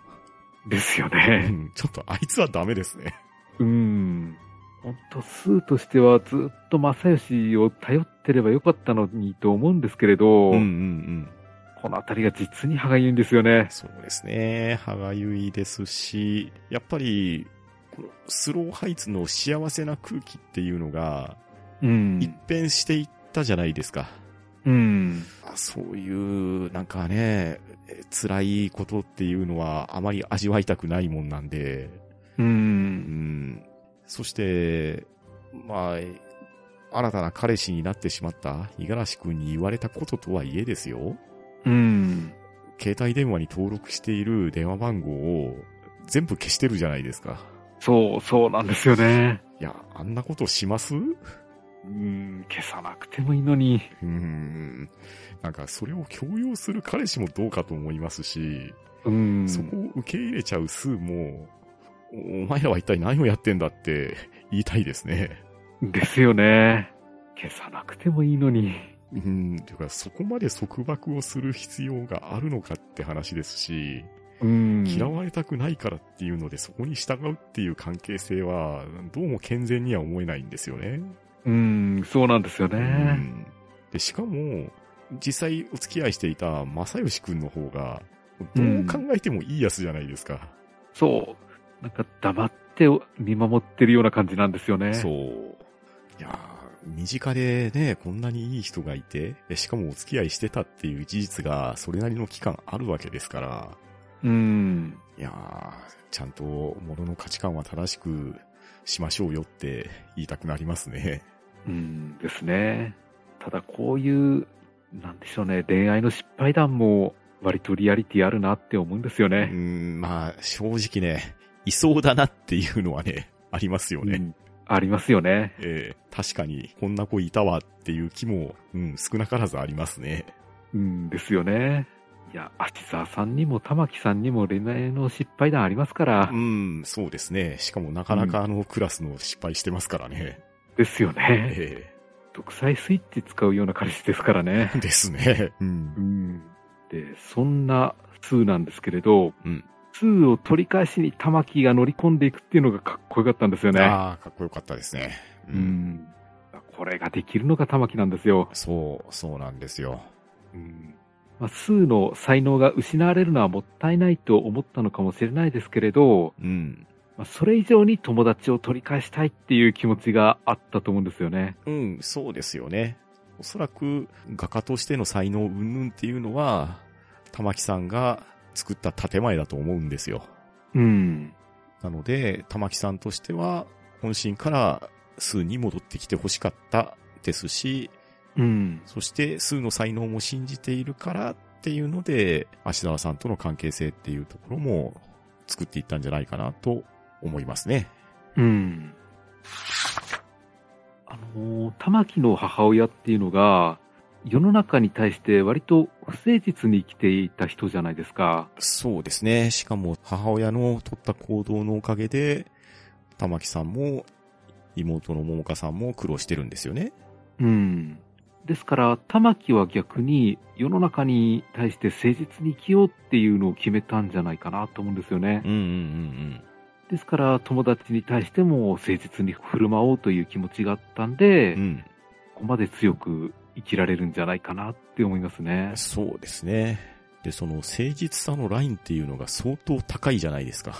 ですようね。ん、ちょっとあいつはダメですね。うん。本当スーとしてはずっと正義を頼ってればよかったのにと思うんですけれど、うんうんうん。このあたりが実に歯がゆいんですよね。そうですね。歯がゆいですし、やっぱり、スローハイツの幸せな空気っていうのが、うん一変していったじゃないですか。うん。あそういう、なんかね、え辛いことっていうのはあまり味わいたくないもんなんで、う。うんん。そして、まあ、新たな彼氏になってしまった五十嵐くんに言われたこととはいえですよ。うん。携帯電話に登録している電話番号を全部消してるじゃないですか。そう、そうなんですよね。いや、あんなことします？ううん、消さなくてもいいのに。ーん。なんか、それを強要する彼氏もどうかと思いますし、うん。そこを受け入れちゃうスーも、おお前らは一体何をやってんだって 言いたいですね。ですよね。消さなくてもいいのに。うん、ていうか、そこまで束縛をする必要があるのかって話ですし、うん。嫌われたくないからっていうのでそこに従うっていう関係性は、どうも健全には思えないんですよね。うん、そうなんですようね。んで、しかも、実際お付き合いしていた正義くんの方が、どう考えてもいいやつじゃないですか。そう。なんか黙って見守ってるような感じなんですよね。そう。いやー身近でね、こんなにいい人がいて、でしかもお付き合いしてたっていう事実がそれなりの期間あるわけですから、うん。いやーちゃんと物の価値観は正しくしましょうよって言いたくなりますね。うんですね。ただこういう、なんでしょうね、恋愛の失敗談も割とリアリティあるなって思うんですようね。ん、まあ、正直ね、いそうだなっていうのはね、ありますよね。うんありますよね。ええ確かに、こんな子いたわっていう気も、うん、少なからずありますね。うんですよね。いや、芦沢さんにも玉木さんにも恋愛の失敗談ありますからう。ん、そうですね。しかもなかなかあのクラスの失敗してますからね。ですよね。え独裁スイッチ使うような彼氏ですからねえ。ですね。う。うんん。で、そんなスーなんですけれど、うんスーを取り返しに玉木が乗り込んでいくっていうのがかっこよかったんですよね。ああ、かっこよかったですね。う。うんん。これができるのが玉木なんですよ。そう、そうなんですよ。うん。まあ、スーの才能が失われるのはもったいないと思ったのかもしれないですけれど、うん。まあ、それ以上に友達を取り返したいっていう気持ちがあったと思うんですよね。うん、そうですよね。おそらく画家としての才能云々っていうのは、玉木さんが作った建前だと思うんですよ。うん。なので、玉木さんとしては、本心からスーに戻ってきて欲しかったですし、うん。そしてスーの才能も信じているからっていうので、芦沢さんとの関係性っていうところも作っていったんじゃないかなと思いますね。うん。あのー、玉木の母親っていうのが、世の中に対して割と不誠実に生きていた人じゃないですか。そうですね。しかも母親の取った行動のおかげで、玉木さんも妹の桃香さんも苦労してるんですよね。うん。ですから、玉木は逆に世の中に対して誠実に生きようっていうのを決めたんじゃないかなと思うんですよね。うんうんうんですから、友達に対しても誠実に振る舞おうという気持ちがあったんで、うん。うん。ここまで強く生きられるんじゃないかなって思いますね。そうですね。で、その誠実さのラインっていうのが相当高いじゃないですか。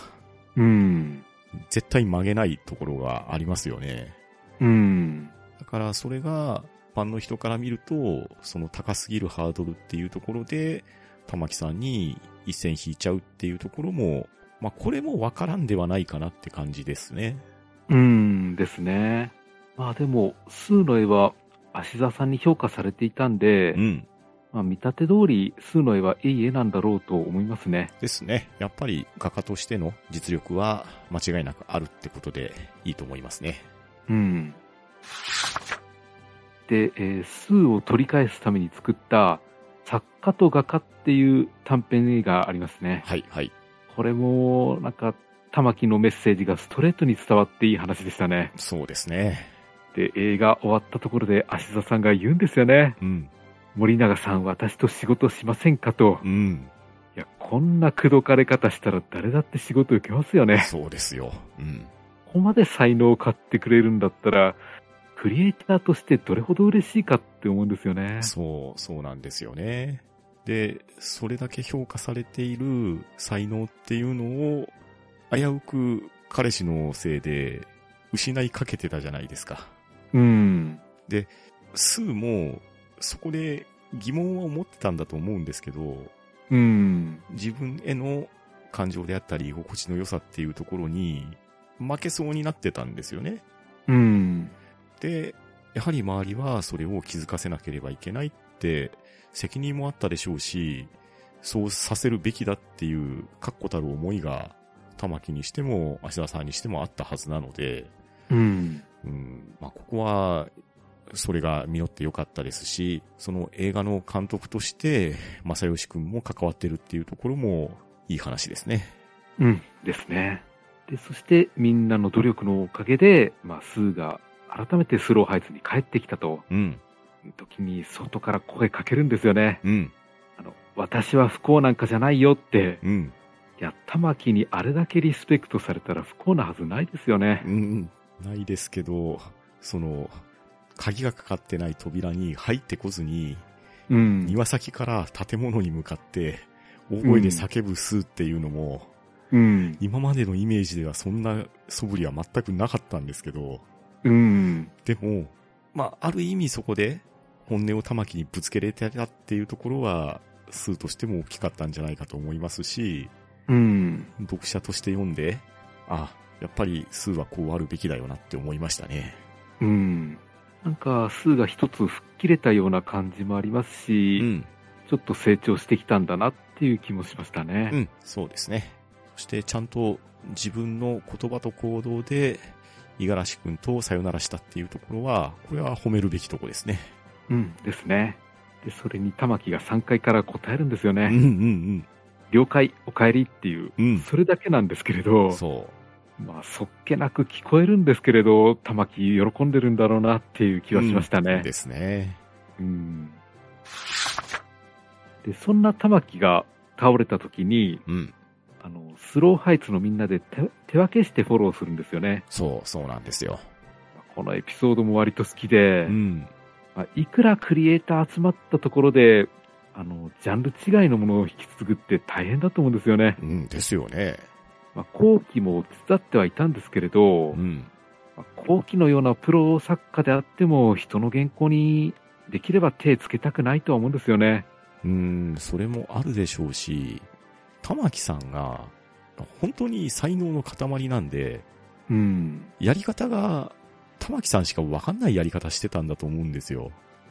うん。絶対曲げないところがありますよね。うん。だからそれが、ファンの人から見ると、その高すぎるハードルっていうところで、玉木さんに一線引いちゃうっていうところも、まあこれもわからんではないかなって感じですね。うんですね。まあでも、スーの絵は芦沢さんに評価されていたんで、うん。まあ見立て通りスーの絵はいい絵なんだろうと思いますね。ですね。やっぱり画家としての実力は間違いなくあるってことでいいと思いますね。うん。で、えースーを取り返すために作った作家と画家っていう短編映画ありますね。はい、はい。これも、なんか、玉木のメッセージがストレートに伝わっていい話でしたね。そうですね。で、映画終わったところで芦田さんが言うんですよね。うん。森永さん、私と仕事しませんかと。うん。いや、こんな口説かれ方したら誰だって仕事受けますよね。そうですよ。うん。ここまで才能を買ってくれるんだったら、クリエイターとしてどれほど嬉しいかって思うんですよね。そう、そうなんですよね。で、それだけ評価されている才能っていうのを、危うく彼氏のせいで失いかけてたじゃないですか。うん。スーも、そこで疑問は持ってたんだと思うんですけど、うん。自分への感情であったり、居心地の良さっていうところに、負けそうになってたんですよね。うん。で、やはり周りはそれを気づかせなければいけないって、責任もあったでしょうし、そうさせるべきだっていう確固たる思いが、玉木にしても、芦田さんにしてもあったはずなので、うん。うん、まあ、ここは、それが実ってよかったですし、その映画の監督として、正義くんも関わってるっていうところも、いい話ですね。うん。ですね。で、そしてみんなの努力のおかげで、まあ、スーが改めてスローハイツに帰ってきたと、うん、時に外から声かけるんですよね。うん、あの、私は不幸なんかじゃないよって、うん、いや、玉木にあれだけリスペクトされたら不幸なはずないですよねう。ん、ないですけど、その、鍵がかかってない扉に入ってこずに、うん。庭先から建物に向かって、大声で叫ぶスーっていうのも、うん。今までのイメージではそんな素振りは全くなかったんですけど、うん。でも、まあ、ある意味そこで、本音を玉木にぶつけれてたっていうところは、スーとしても大きかったんじゃないかと思いますし、うん。読者として読んで、あ、やっぱりスーはこうあるべきだよなって思いましたね。うん。なんか、スーが一つ吹っ切れたような感じもありますし、うん。ちょっと成長してきたんだなっていう気もしましたね。うん、そうですね。そしてちゃんと自分の言葉と行動で、五十嵐くんとさよならしたっていうところは、これは褒めるべきとこですね。うん、ですね。で、それに玉木が3階から答えるんですよね。うんうん了解、お帰りっていう、うん。うん。それだけなんですけれど、そまあ、そっけなく聞こえるんですけれど、玉木喜んでるんだろうなっていう気はしましたう。ね。ですね。うん。で、そんな玉木が倒れた時に、うん。あの、スローハイツのみんなで手手分けしてフォローするんですよね。そう、そうなんですよ。このエピソードも割と好きで、うん。まあ、いくらクリエイター集まったところで、あの、ジャンル違いのものを引き継ぐって大変だと思うんですよね。うん、ですよね。まあ、後期も手伝ってはいたんですけれど、うん。まあ後期のようなプロ作家であっても、人の原稿にできれば手つけたくないとは思うんですよね。うん、それもあるでしょうし、玉木さんが、本当に才能の塊なんで、うん。やり方が、玉木さんしかわかんないやり方してたんだと思うんですよ。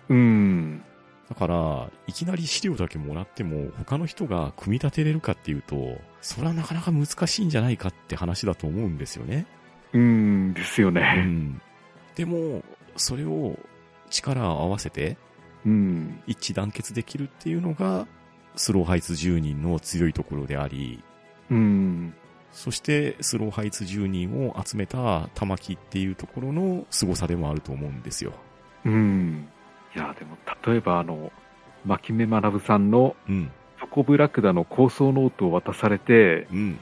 うん。だから、いきなり資料だけもらっても、他の人が組み立てれるかっていうと、それはなかなか難しいんじゃないかって話だと思うんですよね。うん、ですようね。ん。でも、それを力を合わせてうん。一致団結できるっていうのが、スロウハイツ10人の強いところであり、うん。そしてスロウハイツ10人を集めた環っていうところの凄さでもあると思うんですよ。うん。いや、でも、例えばあの、万城目学さんのうん。チョコブラクダの構想ノートを渡されて、うん。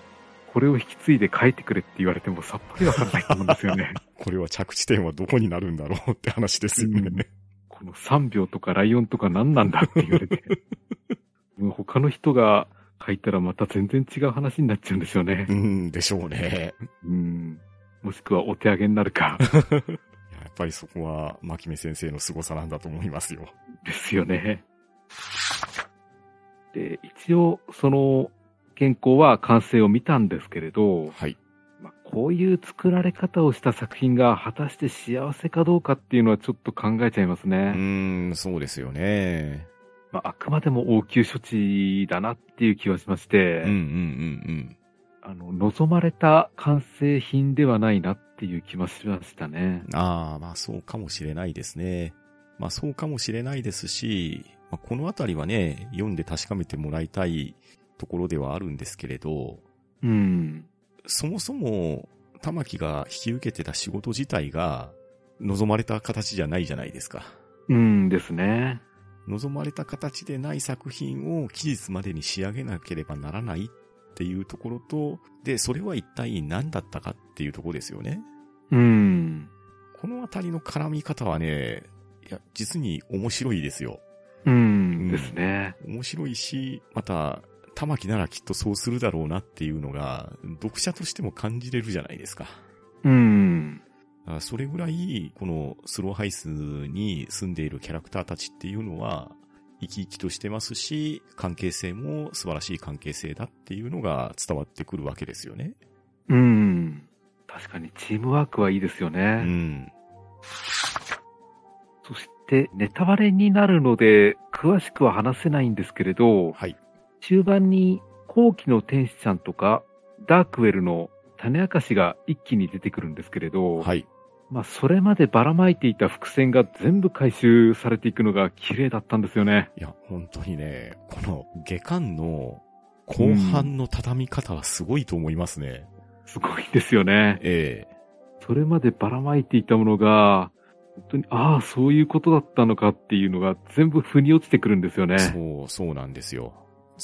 これを引き継いで書いてくれって言われてもさっぱりわからないと思うんですよね。これは着地点はどこになるんだろうって話ですよね。うんこの3秒とかライオンとか何なんだって言われて。他の人が書いたらまた全然違う話になっちゃうんですよねう。ん、でしょうね。うん。もしくはお手上げになるか。い ややっぱりそこは、牧目先生の凄さなんだと思いますよ。ですよね。で、一応、その原稿は完成を見たんですけれど、はい。まあ、こういう作られ方をした作品が果たして幸せかどうかっていうのはちょっと考えちゃいますうね。ーん、そうですよね。まあ、あくまでも応急処置だなっていう気はしまして、うんうんうんあの、望まれた完成品ではないなっていう気もしましたね。うん。ああ、まあそうかもしれないですね。まあそうかもしれないですし、まあ、このあたりはね、読んで確かめてもらいたいところではあるんですけれど、うん。そもそも、玉木が引き受けてた仕事自体が、望まれた形じゃないじゃないですか。うんですね。望まれた形でない作品を期日までに仕上げなければならないっていうところと、で、それは一体何だったかっていうところですよね。うん。このあたりの絡み方はね、いや、実に面白いですよ。うんですね。面白いし、また、玉木ならきっとそうするだろうなっていうのが、読者としても感じれるじゃないですか。うん。だからそれぐらい、このスローハイスに住んでいるキャラクターたちっていうのは、生き生きとしてますし、関係性も素晴らしい関係性だっていうのが伝わってくるわけですよね。うん。確かにチームワークはいいですようね。ん。そして、ネタバレになるので、詳しくは話せないんですけれど、はい。中盤に後期の天使ちゃんとか、ダークウェルの種明かしが一気に出てくるんですけれど、はい。まあ、それまでばらまいていた伏線が全部回収されていくのが綺麗だったんですよね。いや、本当にね、この下巻の後半の畳み方はすごいと思いますね。すごいですよね。えそれまでばらまいていたものが、本当に、ああ、そういうことだったのかっていうのが全部腑に落ちてくるんですよえね。そう、そうなんですよ。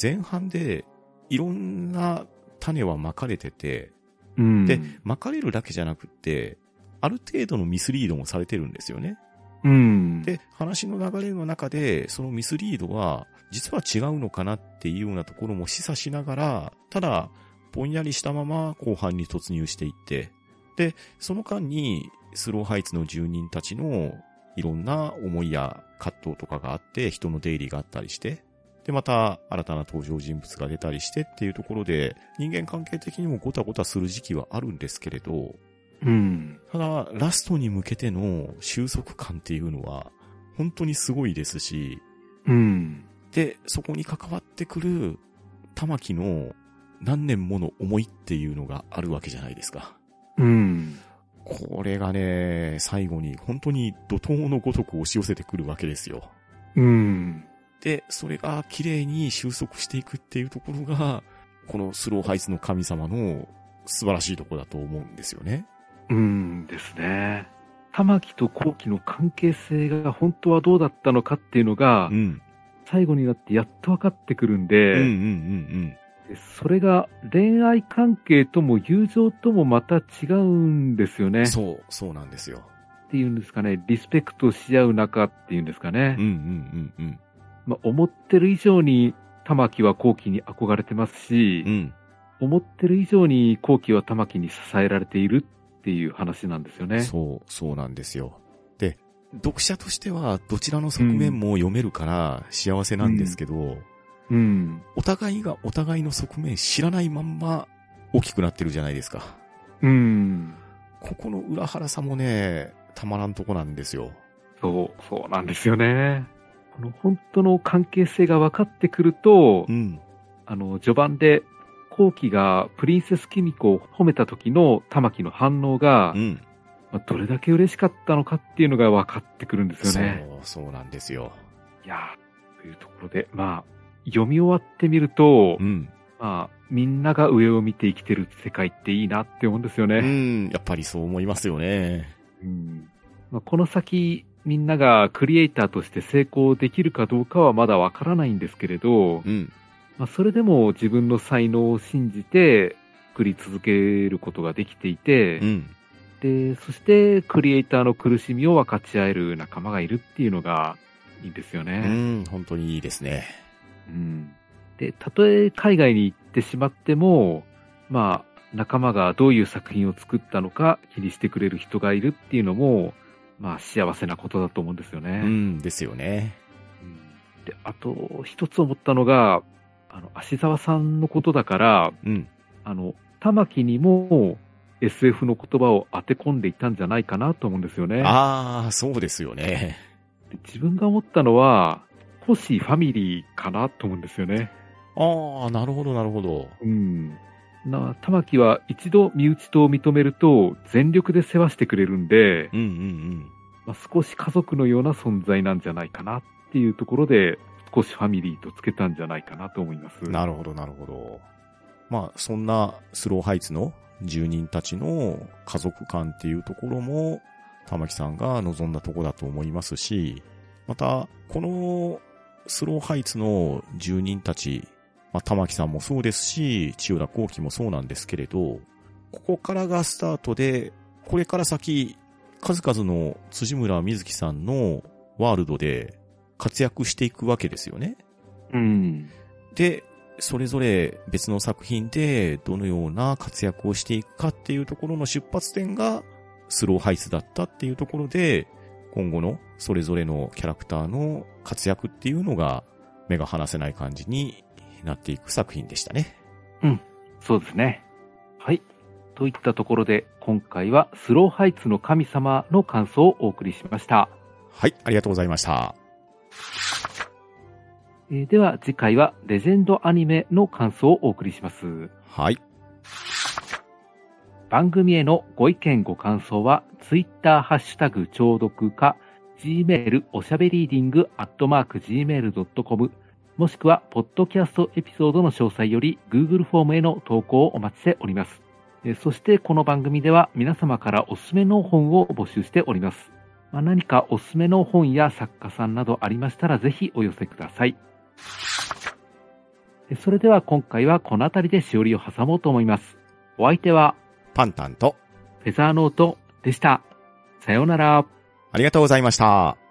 前半でいろんな種は巻かれてて、うん。で、巻かれるだけじゃなくって、ある程度のミスリードもされてるんですよね。うん。で、話の流れの中で、そのミスリードは、実は違うのかなっていうようなところも示唆しながら、ただ、ぼんやりしたまま後半に突入していって、で、その間に、スローハイツの住人たちのいろんな思いや葛藤とかがあって、人の出入りがあったりして、で、また新たな登場人物が出たりしてっていうところで、人間関係的にもごたごたする時期はあるんですけれど、うん。ただ、ラストに向けての収束感っていうのは、本当にすごいですし、うん。で、そこに関わってくる、玉木の何年もの思いっていうのがあるわけじゃないですか。うん。これがね、最後に本当に怒涛のごとく押し寄せてくるわけですよ。うん。で、それが綺麗に収束していくっていうところが、このスローハイツの神様の素晴らしいところだと思うんですよね。うんですね。玉木と後期の関係性が本当はどうだったのかっていうのがう、ん。最後になってやっと分かってくるんうんうんで、うんでそれが恋愛関係とも友情ともまた違うんですようん。ね。そう、そうなんですよ。っていうんですかね、リスペクトし合う仲っていうんですかね。うんうんうんうん。まあ、思ってる以上に玉木は後期に憧れてますし、うん。思ってる以上に後期は玉木に支えられているっていう話なんですよね。そう、そうなんですよ。で、読者としてはどちらの側面も読めるから幸せなんですけど、うん。お互いがお互いの側面知らないまんま大きくなってるじゃないですか。うん。ここの裏腹さもね、たまらんとこなんですよ。そう、そうなんですよね。この本当の関係性が分かってくると、うん。あの、序盤で、後期がプリンセスキミコを褒めた時の玉木の反応が、うん。まあどれだけ嬉しかったのかっていうのが分かってくるんですよね。そう、そうなんですよ。いやーというところで、まあ、読み終わってみると、うん。まあ、みんなが上を見て生きてる世界っていいなって思うんですようね。ん。やっぱりそう思いますよね。うんまあ、この先、みんながクリエイターとして成功できるかどうかはまだわからないんですけれど、うん。まあ、それでも自分の才能を信じて作り続けることができていて、うん。で、そしてクリエイターの苦しみを分かち合える仲間がいるっていうのがいいんですようね。ん。本当にいいですね。うんで、たとえ海外に行ってしまっても、まあ、仲間がどういう作品を作ったのか気にしてくれる人がいるっていうのも、まあ、幸せなことだと思うんですよね。うん。ですよね。うんで、あと、一つ思ったのが、あの、足沢さんのことだから、うん。あの、玉木にも SF の言葉を当て込んでいたんじゃないかなと思うんですよね。ああ、そうですよね。で自分が思ったのは、星ファミリーかなと思うんですよね。ああ、なるほど、なるほど。うん。な、玉木は一度身内と認めると全力で世話してくれるんで、うんうんまあ、少し家族のような存在なんじゃないかなっていうところで、少しファミリーとつけたんじゃないかなと思います。なるほど、なるほど。まあ、そんなスローハイツの住人たちの家族感っていうところも、玉木さんが望んだとこだと思いますし、また、このスローハイツの住人たち、まあ、玉木さんもそうですし、千代田幸喜もそうなんですけれど、ここからがスタートで、これから先、数々の辻村瑞希さんのワールドで活躍していくわけですよね。うん。で、それぞれ別の作品でどのような活躍をしていくかっていうところの出発点がスローハイツだったっていうところで、今後のそれぞれのキャラクターの活躍っていうのが目が離せない感じになっていく作品でしたね。そうですね。はい。といったところで、今回はスローハイツの神様の感想をお送りしました。はい、ありがとうございました。えーでは次回はレジェンドアニメの感想をお送りします。はい。番組へのご意見ご感想は、ツイッターハッシュタグ聴読か、gmail おしゃべりーディングアットマーク gmail.com、もしくは、ポッドキャストエピソードの詳細より Google フォームへの投稿をお待ちしております。えーそして、この番組では皆様からおすすめの本を募集しております。まあ、何かおすすめの本や作家さんなどありましたら、ぜひお寄せください。えーそれでは今回はこの辺りでしおりを挟もうと思います。お相手は、パンタンと、フェザーノートでした。さようなら。ありがとうございました。